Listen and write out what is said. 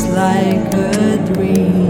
like a dream.